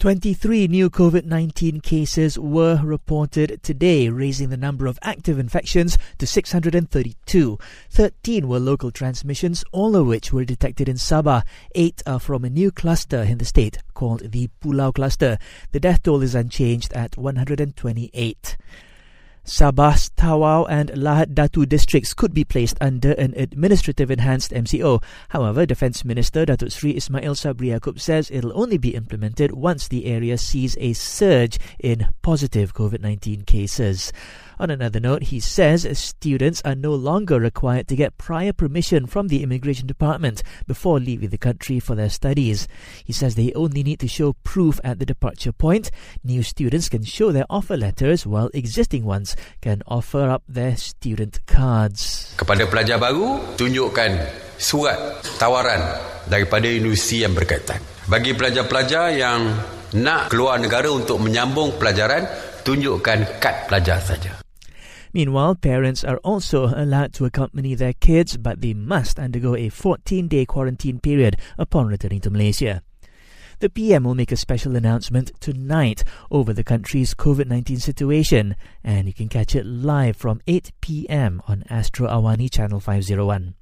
23 new COVID 19 cases were reported today, raising the number of active infections to 632. 13 were local transmissions, all of which were detected in Sabah. Eight are from a new cluster in the state called the Pulau cluster. The death toll is unchanged at 128. Sabah, Tawau, and Lahad Datu districts could be placed under an administrative enhanced MCO. However, Defence Minister Datuk Sri Ismail Sabri Yaakob says it'll only be implemented once the area sees a surge in positive COVID 19 cases. On another note, he says students are no longer required to get prior permission from the Immigration Department before leaving the country for their studies. He says they only need to show proof at the departure point. New students can show their offer letters while existing ones can offer up their student cards. Kepada pelajar baru, tunjukkan surat tawaran daripada universiti yang berkaitan. Bagi pelajar-pelajar yang nak keluar negara untuk menyambung pelajaran, tunjukkan kad pelajar saja. Meanwhile, parents are also allowed to accompany their kids, but they must undergo a 14 day quarantine period upon returning to Malaysia. The PM will make a special announcement tonight over the country's COVID 19 situation, and you can catch it live from 8 pm on Astro Awani Channel 501.